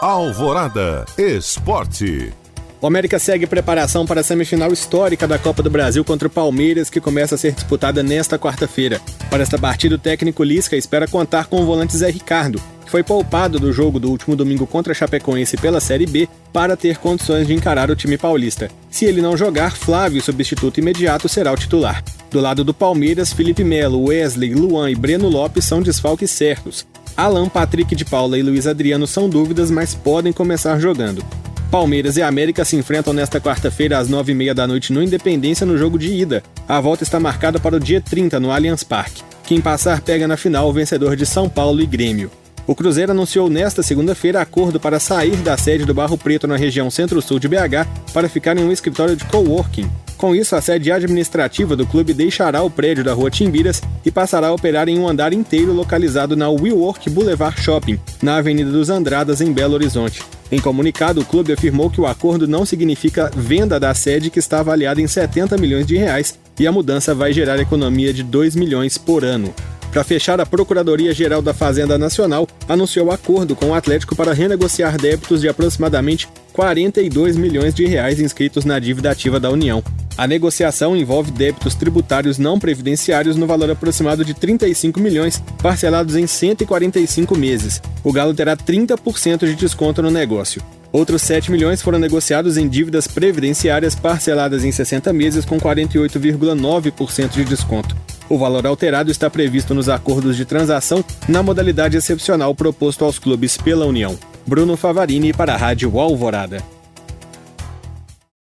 Alvorada Esporte. O América segue preparação para a semifinal histórica da Copa do Brasil contra o Palmeiras, que começa a ser disputada nesta quarta-feira. Para esta partida, o técnico Lisca espera contar com o volante Zé Ricardo, que foi poupado do jogo do último domingo contra a Chapecoense pela Série B para ter condições de encarar o time paulista. Se ele não jogar, Flávio, substituto imediato, será o titular. Do lado do Palmeiras, Felipe Melo, Wesley, Luan e Breno Lopes são desfalques certos. Alan, Patrick de Paula e Luiz Adriano são dúvidas, mas podem começar jogando. Palmeiras e América se enfrentam nesta quarta-feira às nove e meia da noite no Independência no jogo de ida. A volta está marcada para o dia 30 no Allianz Parque. Quem passar pega na final o vencedor de São Paulo e Grêmio. O Cruzeiro anunciou nesta segunda-feira acordo para sair da sede do Barro Preto na região centro-sul de BH para ficar em um escritório de coworking. Com isso, a sede administrativa do clube deixará o prédio da rua Timbiras e passará a operar em um andar inteiro localizado na WeWork Boulevard Shopping, na Avenida dos Andradas, em Belo Horizonte. Em comunicado, o clube afirmou que o acordo não significa venda da sede que está avaliada em 70 milhões de reais e a mudança vai gerar economia de 2 milhões por ano. Para fechar, a Procuradoria-Geral da Fazenda Nacional anunciou acordo com o Atlético para renegociar débitos de aproximadamente 42 milhões de reais inscritos na dívida ativa da União. A negociação envolve débitos tributários não previdenciários no valor aproximado de 35 milhões, parcelados em 145 meses. O Galo terá 30% de desconto no negócio. Outros 7 milhões foram negociados em dívidas previdenciárias parceladas em 60 meses com 48,9% de desconto. O valor alterado está previsto nos acordos de transação na modalidade excepcional proposto aos clubes pela União. Bruno Favarini para a Rádio Alvorada.